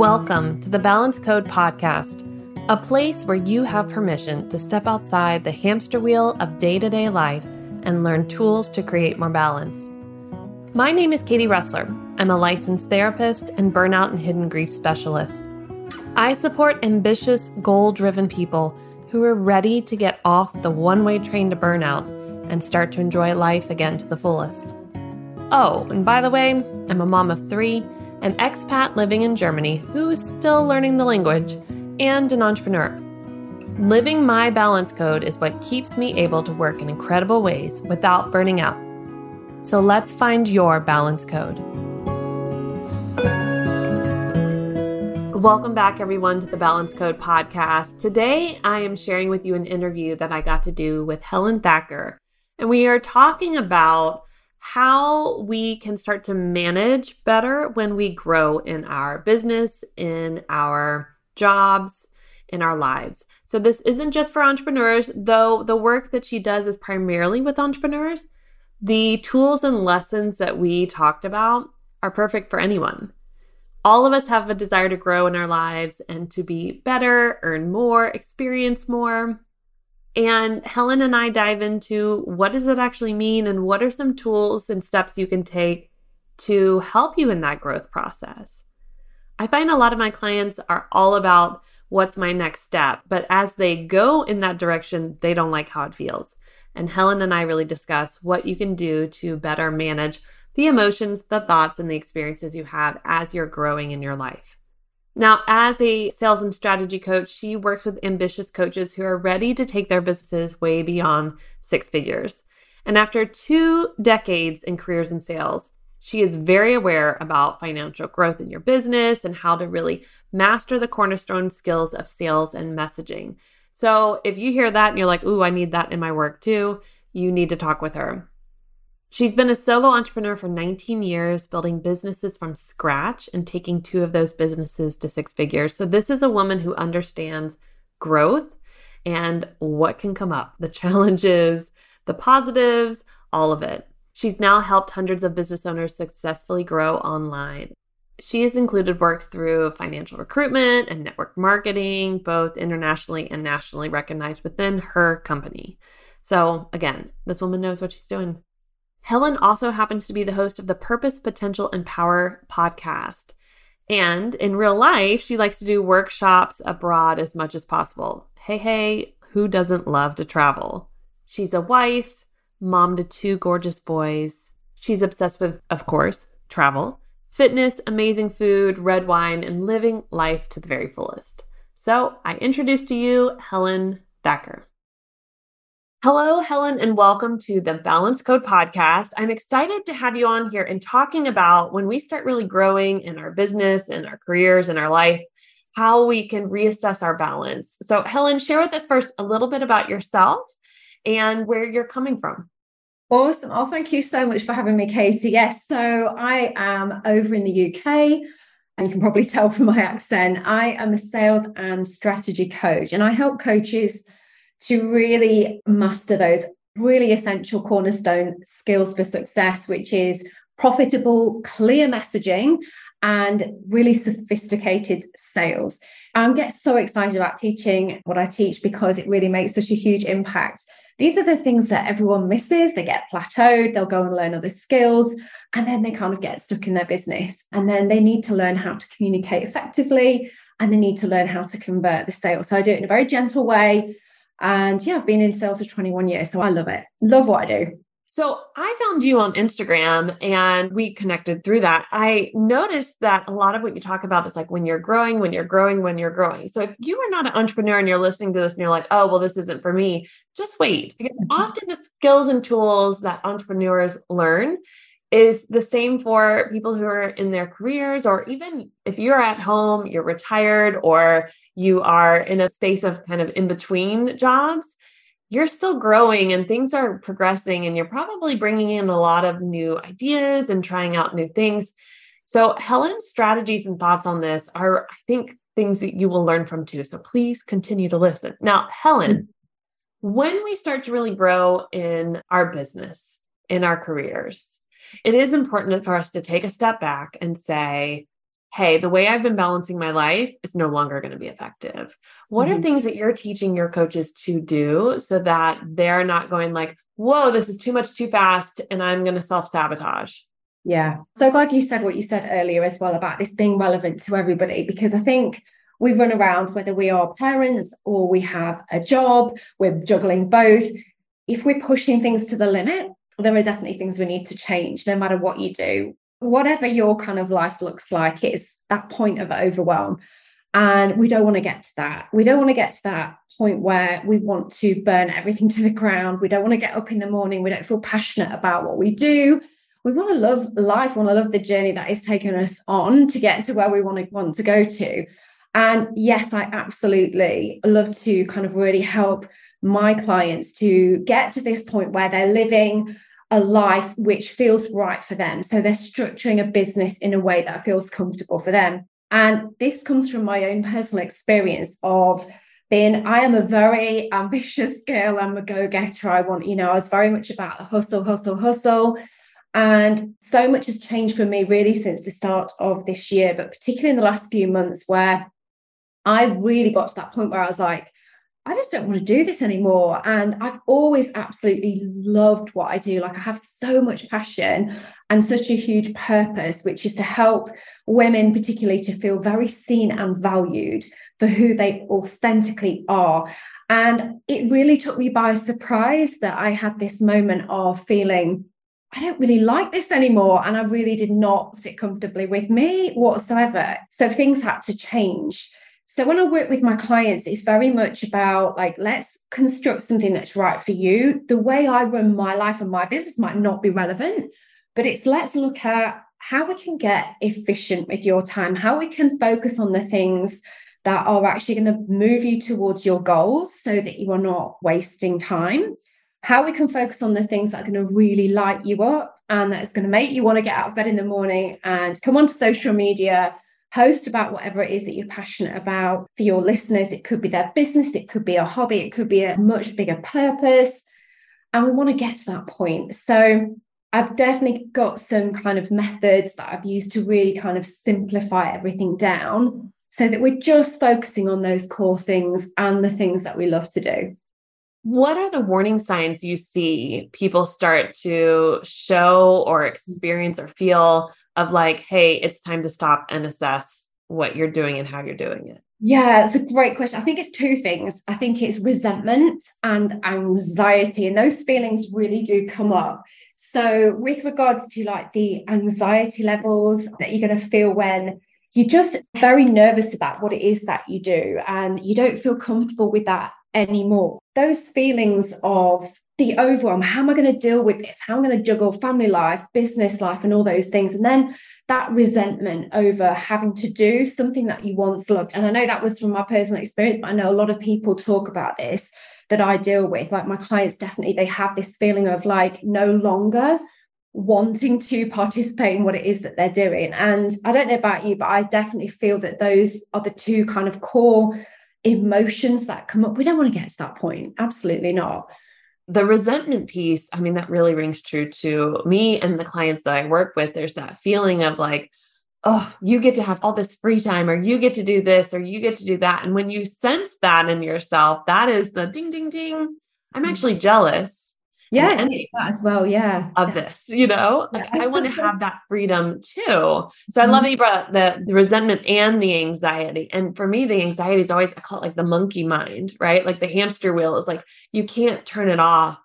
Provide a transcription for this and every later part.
Welcome to the Balance Code Podcast, a place where you have permission to step outside the hamster wheel of day to day life and learn tools to create more balance. My name is Katie Rössler. I'm a licensed therapist and burnout and hidden grief specialist. I support ambitious, goal driven people who are ready to get off the one way train to burnout and start to enjoy life again to the fullest. Oh, and by the way, I'm a mom of three an expat living in Germany who is still learning the language, and an entrepreneur. Living my balance code is what keeps me able to work in incredible ways without burning out. So let's find your balance code. Welcome back, everyone, to the Balance Code podcast. Today, I am sharing with you an interview that I got to do with Helen Thacker. And we are talking about how we can start to manage better when we grow in our business, in our jobs, in our lives. So, this isn't just for entrepreneurs, though the work that she does is primarily with entrepreneurs. The tools and lessons that we talked about are perfect for anyone. All of us have a desire to grow in our lives and to be better, earn more, experience more. And Helen and I dive into what does it actually mean and what are some tools and steps you can take to help you in that growth process. I find a lot of my clients are all about what's my next step, but as they go in that direction, they don't like how it feels. And Helen and I really discuss what you can do to better manage the emotions, the thoughts, and the experiences you have as you're growing in your life. Now, as a sales and strategy coach, she works with ambitious coaches who are ready to take their businesses way beyond six figures. And after two decades in careers in sales, she is very aware about financial growth in your business and how to really master the cornerstone skills of sales and messaging. So, if you hear that and you're like, ooh, I need that in my work too, you need to talk with her. She's been a solo entrepreneur for 19 years, building businesses from scratch and taking two of those businesses to six figures. So, this is a woman who understands growth and what can come up the challenges, the positives, all of it. She's now helped hundreds of business owners successfully grow online. She has included work through financial recruitment and network marketing, both internationally and nationally recognized within her company. So, again, this woman knows what she's doing. Helen also happens to be the host of the Purpose, Potential, and Power podcast. And in real life, she likes to do workshops abroad as much as possible. Hey, hey, who doesn't love to travel? She's a wife, mom to two gorgeous boys. She's obsessed with, of course, travel, fitness, amazing food, red wine, and living life to the very fullest. So I introduce to you Helen Thacker. Hello, Helen, and welcome to the Balance Code podcast. I'm excited to have you on here and talking about when we start really growing in our business and our careers and our life, how we can reassess our balance. So, Helen, share with us first a little bit about yourself and where you're coming from. Awesome. Oh, thank you so much for having me, Casey. Yes, so I am over in the UK. And you can probably tell from my accent, I am a sales and strategy coach, and I help coaches to really master those really essential cornerstone skills for success, which is profitable, clear messaging and really sophisticated sales. I get so excited about teaching what I teach because it really makes such a huge impact. These are the things that everyone misses. They get plateaued, they'll go and learn other skills, and then they kind of get stuck in their business. And then they need to learn how to communicate effectively and they need to learn how to convert the sale. So I do it in a very gentle way and yeah, I've been in sales for 21 years. So I love it. Love what I do. So I found you on Instagram and we connected through that. I noticed that a lot of what you talk about is like when you're growing, when you're growing, when you're growing. So if you are not an entrepreneur and you're listening to this and you're like, oh, well, this isn't for me, just wait. Because often the skills and tools that entrepreneurs learn is the same for people who are in their careers, or even if you're at home, you're retired, or you are in a space of kind of in between jobs, you're still growing and things are progressing, and you're probably bringing in a lot of new ideas and trying out new things. So, Helen's strategies and thoughts on this are, I think, things that you will learn from too. So, please continue to listen. Now, Helen, mm-hmm. when we start to really grow in our business, in our careers, it is important for us to take a step back and say, hey, the way I've been balancing my life is no longer going to be effective. What mm-hmm. are things that you're teaching your coaches to do so that they're not going like, whoa, this is too much too fast and I'm going to self sabotage? Yeah. So glad you said what you said earlier as well about this being relevant to everybody, because I think we run around, whether we are parents or we have a job, we're juggling both. If we're pushing things to the limit, there are definitely things we need to change no matter what you do. Whatever your kind of life looks like, it's that point of overwhelm. And we don't want to get to that. We don't want to get to that point where we want to burn everything to the ground. We don't want to get up in the morning. We don't feel passionate about what we do. We want to love life, we want to love the journey that is taking us on to get to where we want to want to go to. And yes, I absolutely love to kind of really help my clients to get to this point where they're living a life which feels right for them. So they're structuring a business in a way that feels comfortable for them. And this comes from my own personal experience of being, I am a very ambitious girl. I'm a go getter. I want, you know, I was very much about the hustle, hustle, hustle. And so much has changed for me really since the start of this year, but particularly in the last few months where I really got to that point where I was like, I just don't want to do this anymore. And I've always absolutely loved what I do. Like, I have so much passion and such a huge purpose, which is to help women, particularly, to feel very seen and valued for who they authentically are. And it really took me by surprise that I had this moment of feeling. I don't really like this anymore. And I really did not sit comfortably with me whatsoever. So things had to change. So when I work with my clients, it's very much about like, let's construct something that's right for you. The way I run my life and my business might not be relevant, but it's let's look at how we can get efficient with your time, how we can focus on the things that are actually going to move you towards your goals so that you are not wasting time. How we can focus on the things that are going to really light you up and that's going to make you want to get out of bed in the morning and come onto social media post about whatever it is that you're passionate about for your listeners. It could be their business, it could be a hobby, it could be a much bigger purpose. And we want to get to that point. So I've definitely got some kind of methods that I've used to really kind of simplify everything down so that we're just focusing on those core things and the things that we love to do. What are the warning signs you see people start to show or experience or feel of like, hey, it's time to stop and assess what you're doing and how you're doing it? Yeah, it's a great question. I think it's two things. I think it's resentment and anxiety, and those feelings really do come up. So, with regards to like the anxiety levels that you're going to feel when you're just very nervous about what it is that you do and you don't feel comfortable with that anymore. Those feelings of the overwhelm how am I going to deal with this? How am I going to juggle family life, business life, and all those things? And then that resentment over having to do something that you once loved. And I know that was from my personal experience, but I know a lot of people talk about this that I deal with. Like my clients, definitely, they have this feeling of like no longer wanting to participate in what it is that they're doing. And I don't know about you, but I definitely feel that those are the two kind of core emotions that come up. We don't want to get to that point. Absolutely not. The resentment piece, I mean, that really rings true to me and the clients that I work with. There's that feeling of like, oh, you get to have all this free time, or you get to do this, or you get to do that. And when you sense that in yourself, that is the ding, ding, ding. I'm mm-hmm. actually jealous yeah as well yeah of this you know like i want to have that freedom too so i love mm-hmm. that you brought the, the resentment and the anxiety and for me the anxiety is always i call it like the monkey mind right like the hamster wheel is like you can't turn it off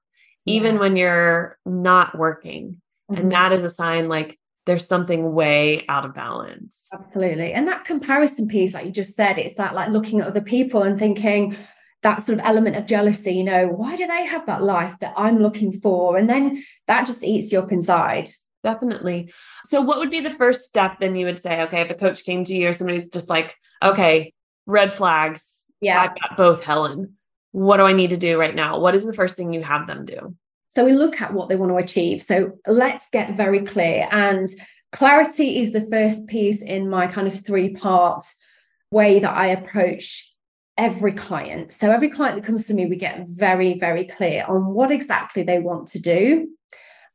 even yeah. when you're not working mm-hmm. and that is a sign like there's something way out of balance. Absolutely. And that comparison piece, like you just said, it's that like looking at other people and thinking, that sort of element of jealousy, you know, why do they have that life that I'm looking for? And then that just eats you up inside. Definitely. So, what would be the first step then you would say, okay, if a coach came to you or somebody's just like, okay, red flags. Yeah. I've got both, Helen. What do I need to do right now? What is the first thing you have them do? So, we look at what they want to achieve. So, let's get very clear. And clarity is the first piece in my kind of three part way that I approach every client. So every client that comes to me, we get very, very clear on what exactly they want to do.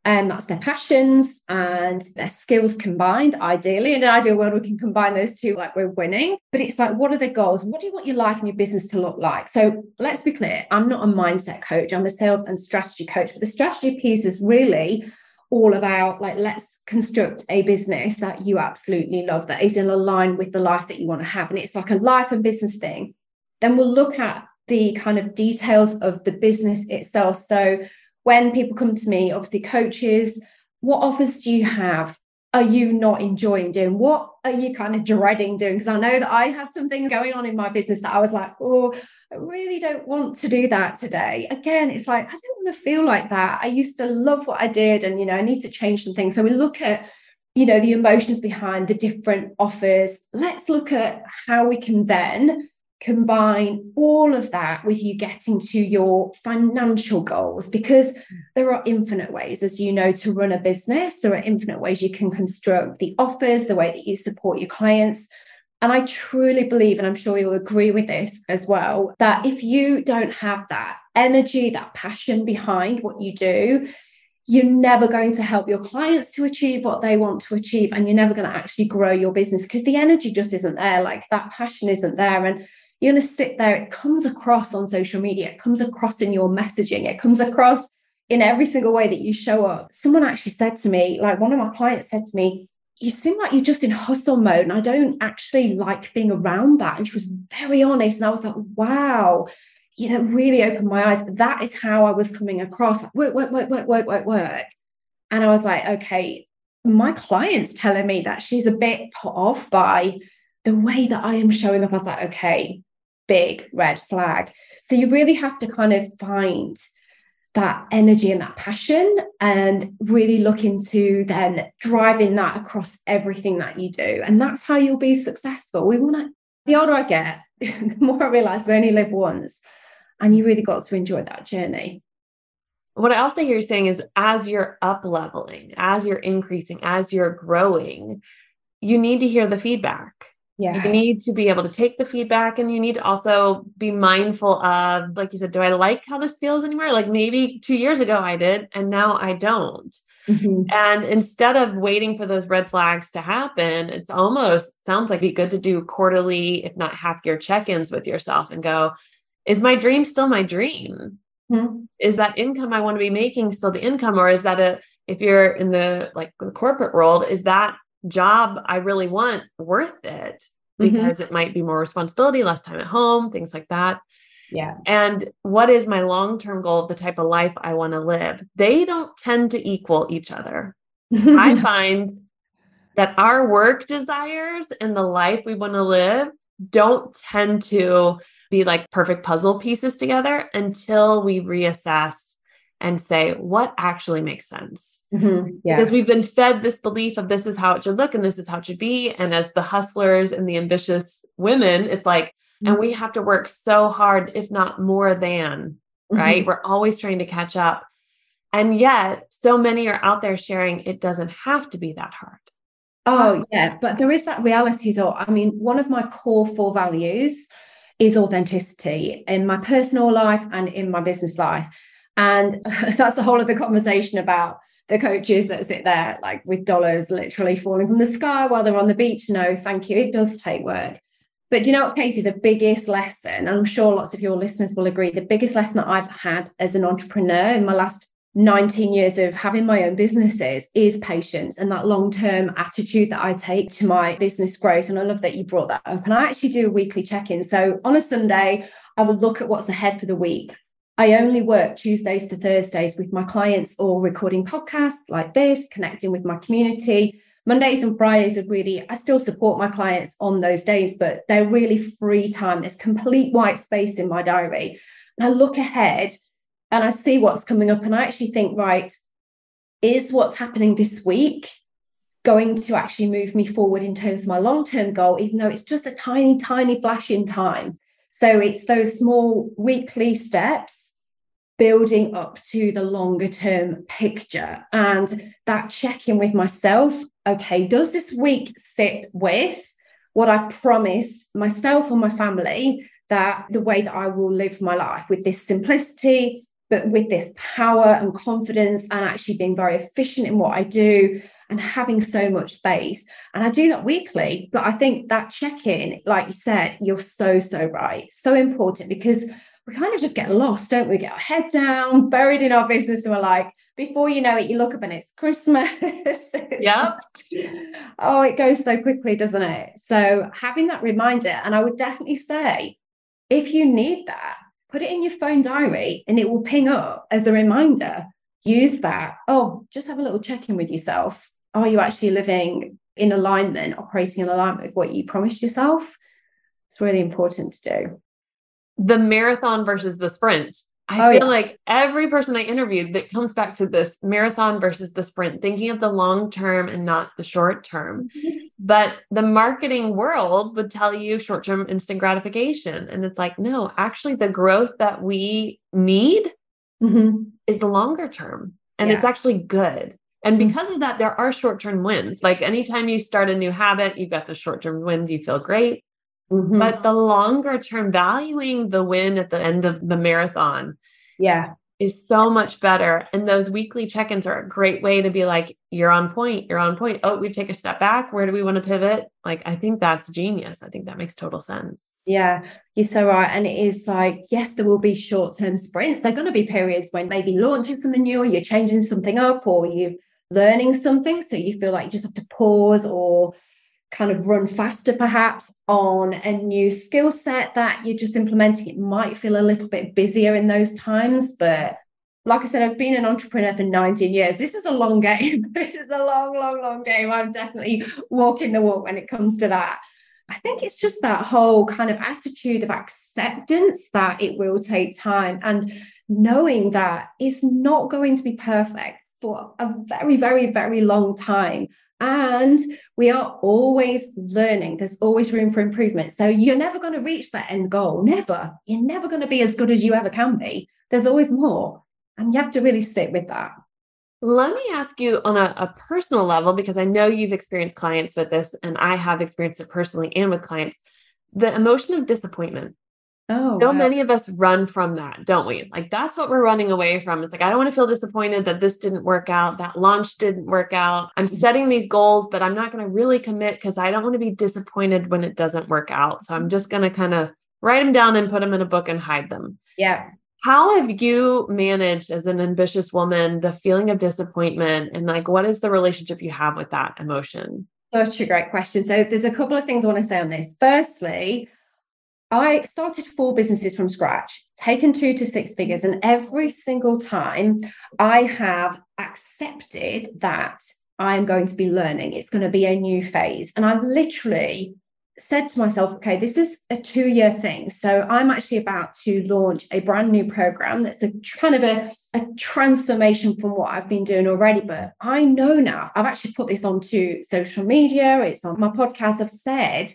and that's their passions and their skills combined ideally. In an ideal world we can combine those two like we're winning. But it's like what are their goals? What do you want your life and your business to look like? So let's be clear i'm not a mindset coach. I'm a sales and strategy coach. But the strategy piece is really all about like let's construct a business that you absolutely love that is in line with the life that you want to have. And it's like a life and business thing then we'll look at the kind of details of the business itself so when people come to me, obviously coaches, what offers do you have? Are you not enjoying doing? What are you kind of dreading doing? Because I know that I have something going on in my business that I was like, oh, I really don't want to do that today. Again, it's like, I don't want to feel like that. I used to love what I did and, you know, I need to change some things. So we look at, you know, the emotions behind the different offers. Let's look at how we can then combine all of that with you getting to your financial goals because there are infinite ways as you know to run a business. There are infinite ways you can construct the offers the way that you support your clients. And i truly believe and i'm sure you'll agree with this as well that if you don't have that energy that passion behind what you do you're never going to help your clients to achieve what they want to achieve and you're never going to actually grow your business because the energy just isn't there like that passion isn't there. And you're going to sit there. It comes across on social media, it comes across in your messaging, it comes across in every single way that you show up. Someone actually said to me, like one of my clients said to me, you seem like you're just in hustle mode. And I don't actually like being around that. And she was very honest. And I was like, wow, you know, really opened my eyes. That is how I was coming across like, work, work, work, work, work, work, work. And I was like, okay, my client's telling me that she's a bit put off by the way that I am showing up. I was like, okay, big red flag. So you really have to kind of find that energy and that passion and really look into then driving that across everything that you do. And that's how you'll be successful. We want to, the older I get, the more I realize we only live once. And you really got to enjoy that journey. What I also hear you saying is as you're up leveling, as you're increasing, as you're growing, you need to hear the feedback yeah. You need to be able to take the feedback and you need to also be mindful of, like you said, do I like how this feels anymore? Like maybe two years ago I did and now I don't. Mm-hmm. And instead of waiting for those red flags to happen, it's almost sounds like be good to do quarterly, if not half year check ins with yourself and go, is my dream still my dream? Mm-hmm. Is that income I want to be making still the income? Or is that a, if you're in the like the corporate world, is that job I really want worth it mm-hmm. because mm-hmm. it might be more responsibility, less time at home, things like that. Yeah. And what is my long term goal, the type of life I want to live? They don't tend to equal each other. I find that our work desires and the life we want to live don't tend to be like perfect puzzle pieces together until we reassess and say what actually makes sense. Mm-hmm. Yeah. Because we've been fed this belief of this is how it should look and this is how it should be. And as the hustlers and the ambitious women, it's like, mm-hmm. and we have to work so hard, if not more than, right? Mm-hmm. We're always trying to catch up. And yet, so many are out there sharing it doesn't have to be that hard. Oh, yeah. But there is that reality. So, I mean, one of my core four values is authenticity in my personal life and in my business life. And that's a whole other conversation about the coaches that sit there like with dollars literally falling from the sky while they're on the beach. No, thank you. It does take work. But do you know what, Casey? The biggest lesson, and I'm sure lots of your listeners will agree, the biggest lesson that I've had as an entrepreneur in my last 19 years of having my own businesses is patience and that long term attitude that I take to my business growth. And I love that you brought that up. And I actually do a weekly check in. So on a Sunday, I will look at what's ahead for the week. I only work Tuesdays to Thursdays with my clients or recording podcasts like this, connecting with my community. Mondays and Fridays are really, I still support my clients on those days, but they're really free time. There's complete white space in my diary. And I look ahead and I see what's coming up. And I actually think, right, is what's happening this week going to actually move me forward in terms of my long term goal, even though it's just a tiny, tiny flash in time? So it's those small weekly steps building up to the longer term picture and that check in with myself. Okay, does this week sit with what I've promised myself or my family that the way that I will live my life with this simplicity, but with this power and confidence and actually being very efficient in what I do and having so much space. And I do that weekly. But I think that check in, like you said, you're so, so right. So important because we kind of just get lost, don't we? Get our head down, buried in our business, and we're like, before you know it, you look up and it's Christmas. yep. oh, it goes so quickly, doesn't it? So having that reminder, and I would definitely say, if you need that, put it in your phone diary and it will ping up as a reminder. Use that. Oh, just have a little check in with yourself. Are you actually living in alignment, operating in alignment with what you promised yourself? It's really important to do. The marathon versus the sprint. I oh, feel yeah. like every person I interviewed that comes back to this marathon versus the sprint, thinking of the long term and not the short term. Mm-hmm. But the marketing world would tell you short term instant gratification. And it's like, no, actually, the growth that we need mm-hmm. is the longer term. And yeah. it's actually good. And mm-hmm. because of that, there are short term wins. Like anytime you start a new habit, you've got the short term wins, you feel great. Mm-hmm. But the longer term valuing the win at the end of the marathon. Yeah. Is so much better. And those weekly check ins are a great way to be like, you're on point, you're on point. Oh, we've taken a step back. Where do we want to pivot? Like, I think that's genius. I think that makes total sense. Yeah, you're so right. And it is like, yes, there will be short term sprints. There are going to be periods when maybe launching something new, or you're changing something up, or you're learning something. So you feel like you just have to pause or kind of run faster perhaps on a new skill set that you're just implementing it might feel a little bit busier in those times but like I said, I've been an entrepreneur for 19 years. This is a long game. this is a long, long, long game. I'm definitely walking the walk when it comes to that. I think it's just that whole kind of attitude of acceptance that it will take time and knowing that it's not going to be perfect for a very, very, very long time. And we are always learning. There's always room for improvement. So you're never going to reach that end goal. Never. You're never going to be as good as you ever can be. There's always more. And you have to really sit with that. Let me ask you on a, a personal level, because I know you've experienced clients with this, and I have experienced it personally and with clients the emotion of disappointment. Oh, so wow. many of us run from that, don't we? Like that's what we're running away from. It's like, I don't want to feel disappointed that this didn't work out, that launch didn't work out. I'm mm-hmm. setting these goals, but I'm not going to really commit because I don't want to be disappointed when it doesn't work out. So I'm just going to kind of write them down and put them in a book and hide them. Yeah. How have you managed as an ambitious woman the feeling of disappointment? And like, what is the relationship you have with that emotion? Such a great question. So there's a couple of things I want to say on this. Firstly, I started four businesses from scratch, taken two to six figures, and every single time I have accepted that I'm going to be learning. It's going to be a new phase. And I've literally said to myself, okay, this is a two year thing. So I'm actually about to launch a brand new program that's a kind of a, a transformation from what I've been doing already. But I know now, I've actually put this onto social media, it's on my podcast. I've said,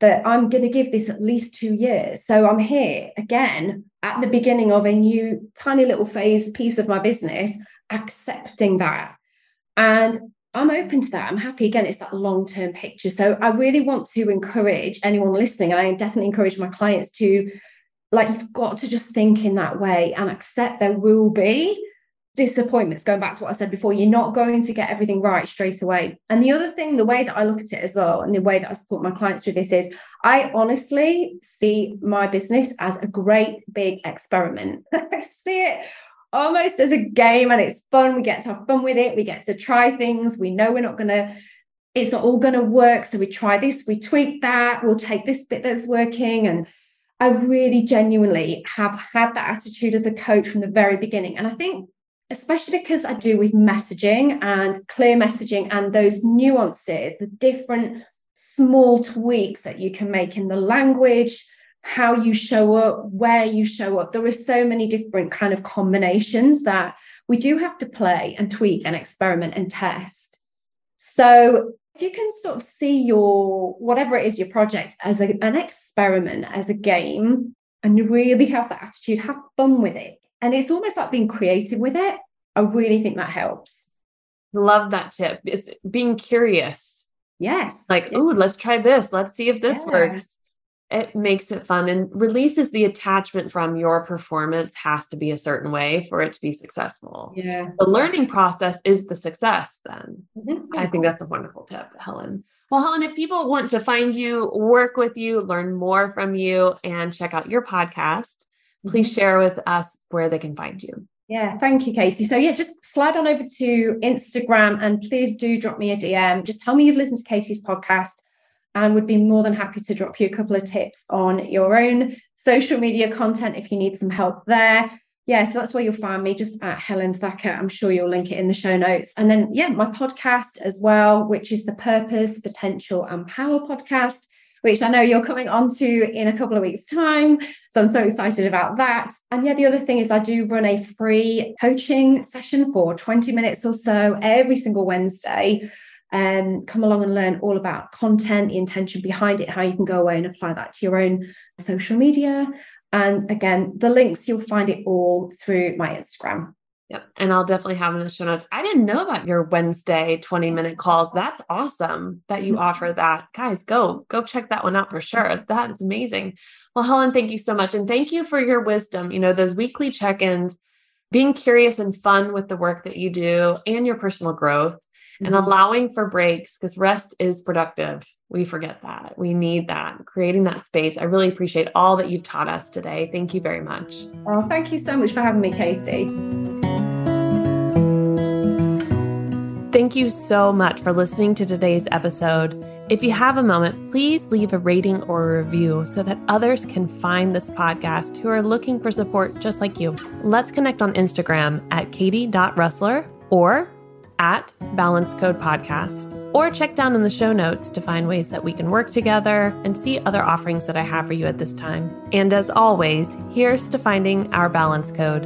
that I'm going to give this at least two years. So I'm here again at the beginning of a new tiny little phase piece of my business, accepting that. And I'm open to that. I'm happy. Again, it's that long term picture. So I really want to encourage anyone listening, and I definitely encourage my clients to, like, you've got to just think in that way and accept there will be disappointments going back to what i said before you're not going to get everything right straight away. And the other thing the way that i look at it as well and the way that i support my clients through this is i honestly see my business as a great big experiment. I see it almost as a game and it's fun. We get to have fun with it. We get to try things. We know we're not going to it's not all going to work. So we try this we tweak that we'll take this bit that's working. And I really genuinely have had that attitude as a coach from the very beginning. And I think especially because I do with messaging and clear messaging and those nuances, the different small tweaks that you can make in the language, how you show up, where you show up. There are so many different kind of combinations that we do have to play and tweak and experiment and test. So if you can sort of see your whatever it is your project as a, an experiment, as a game, and really have that attitude, have fun with it, and it's almost like being creative with it. I really think that helps. Love that tip. It's being curious. Yes. Like, oh, let's try this. Let's see if this yeah. works. it makes it fun and releases the attachment from your performance has to be a certain way for it to be successful. Yeah. The learning process is the success then. Mm-hmm. I think that's a wonderful tip, Helen. Well, Helen, if people want to find you, work with you, learn more from you, and check out your podcast, please share with us where they can find you. Yeah, thank you, Katie. So, yeah, just slide on over to Instagram and please do drop me a DM. Just tell me you've listened to Katie's podcast and would be more than happy to drop you a couple of tips on your own social media content if you need some help there. Yeah, so that's where you'll find me, just at Helen Thacker. I'm sure you'll link it in the show notes. And then, yeah, my podcast as well, which is the Purpose, Potential, and Power podcast, which I know you're coming on to in a couple of weeks' time. So I'm so excited about that. And yeah, the other thing is I do run a free coaching session for 20 minutes or so every single Wednesday um, come along and learn all about content, the intention behind it, how you can go away and apply that to your own social media. And again, the links, you'll find it all through my Instagram. Yep. And I'll definitely have in the show notes. I didn't know about your Wednesday 20 minute calls. That's awesome that you mm-hmm. offer that. Guys, go, go check that one out for sure. That is amazing. Well, Helen, thank you so much. And thank you for your wisdom. You know, those weekly check ins, being curious and fun with the work that you do and your personal growth and mm-hmm. allowing for breaks because rest is productive. We forget that. We need that, creating that space. I really appreciate all that you've taught us today. Thank you very much. Oh, thank you so much for having me, Katie. Thank you so much for listening to today's episode. If you have a moment, please leave a rating or a review so that others can find this podcast who are looking for support just like you. Let's connect on Instagram at katie.russler or at Balance Code Podcast, or check down in the show notes to find ways that we can work together and see other offerings that I have for you at this time. And as always, here's to finding our balance code.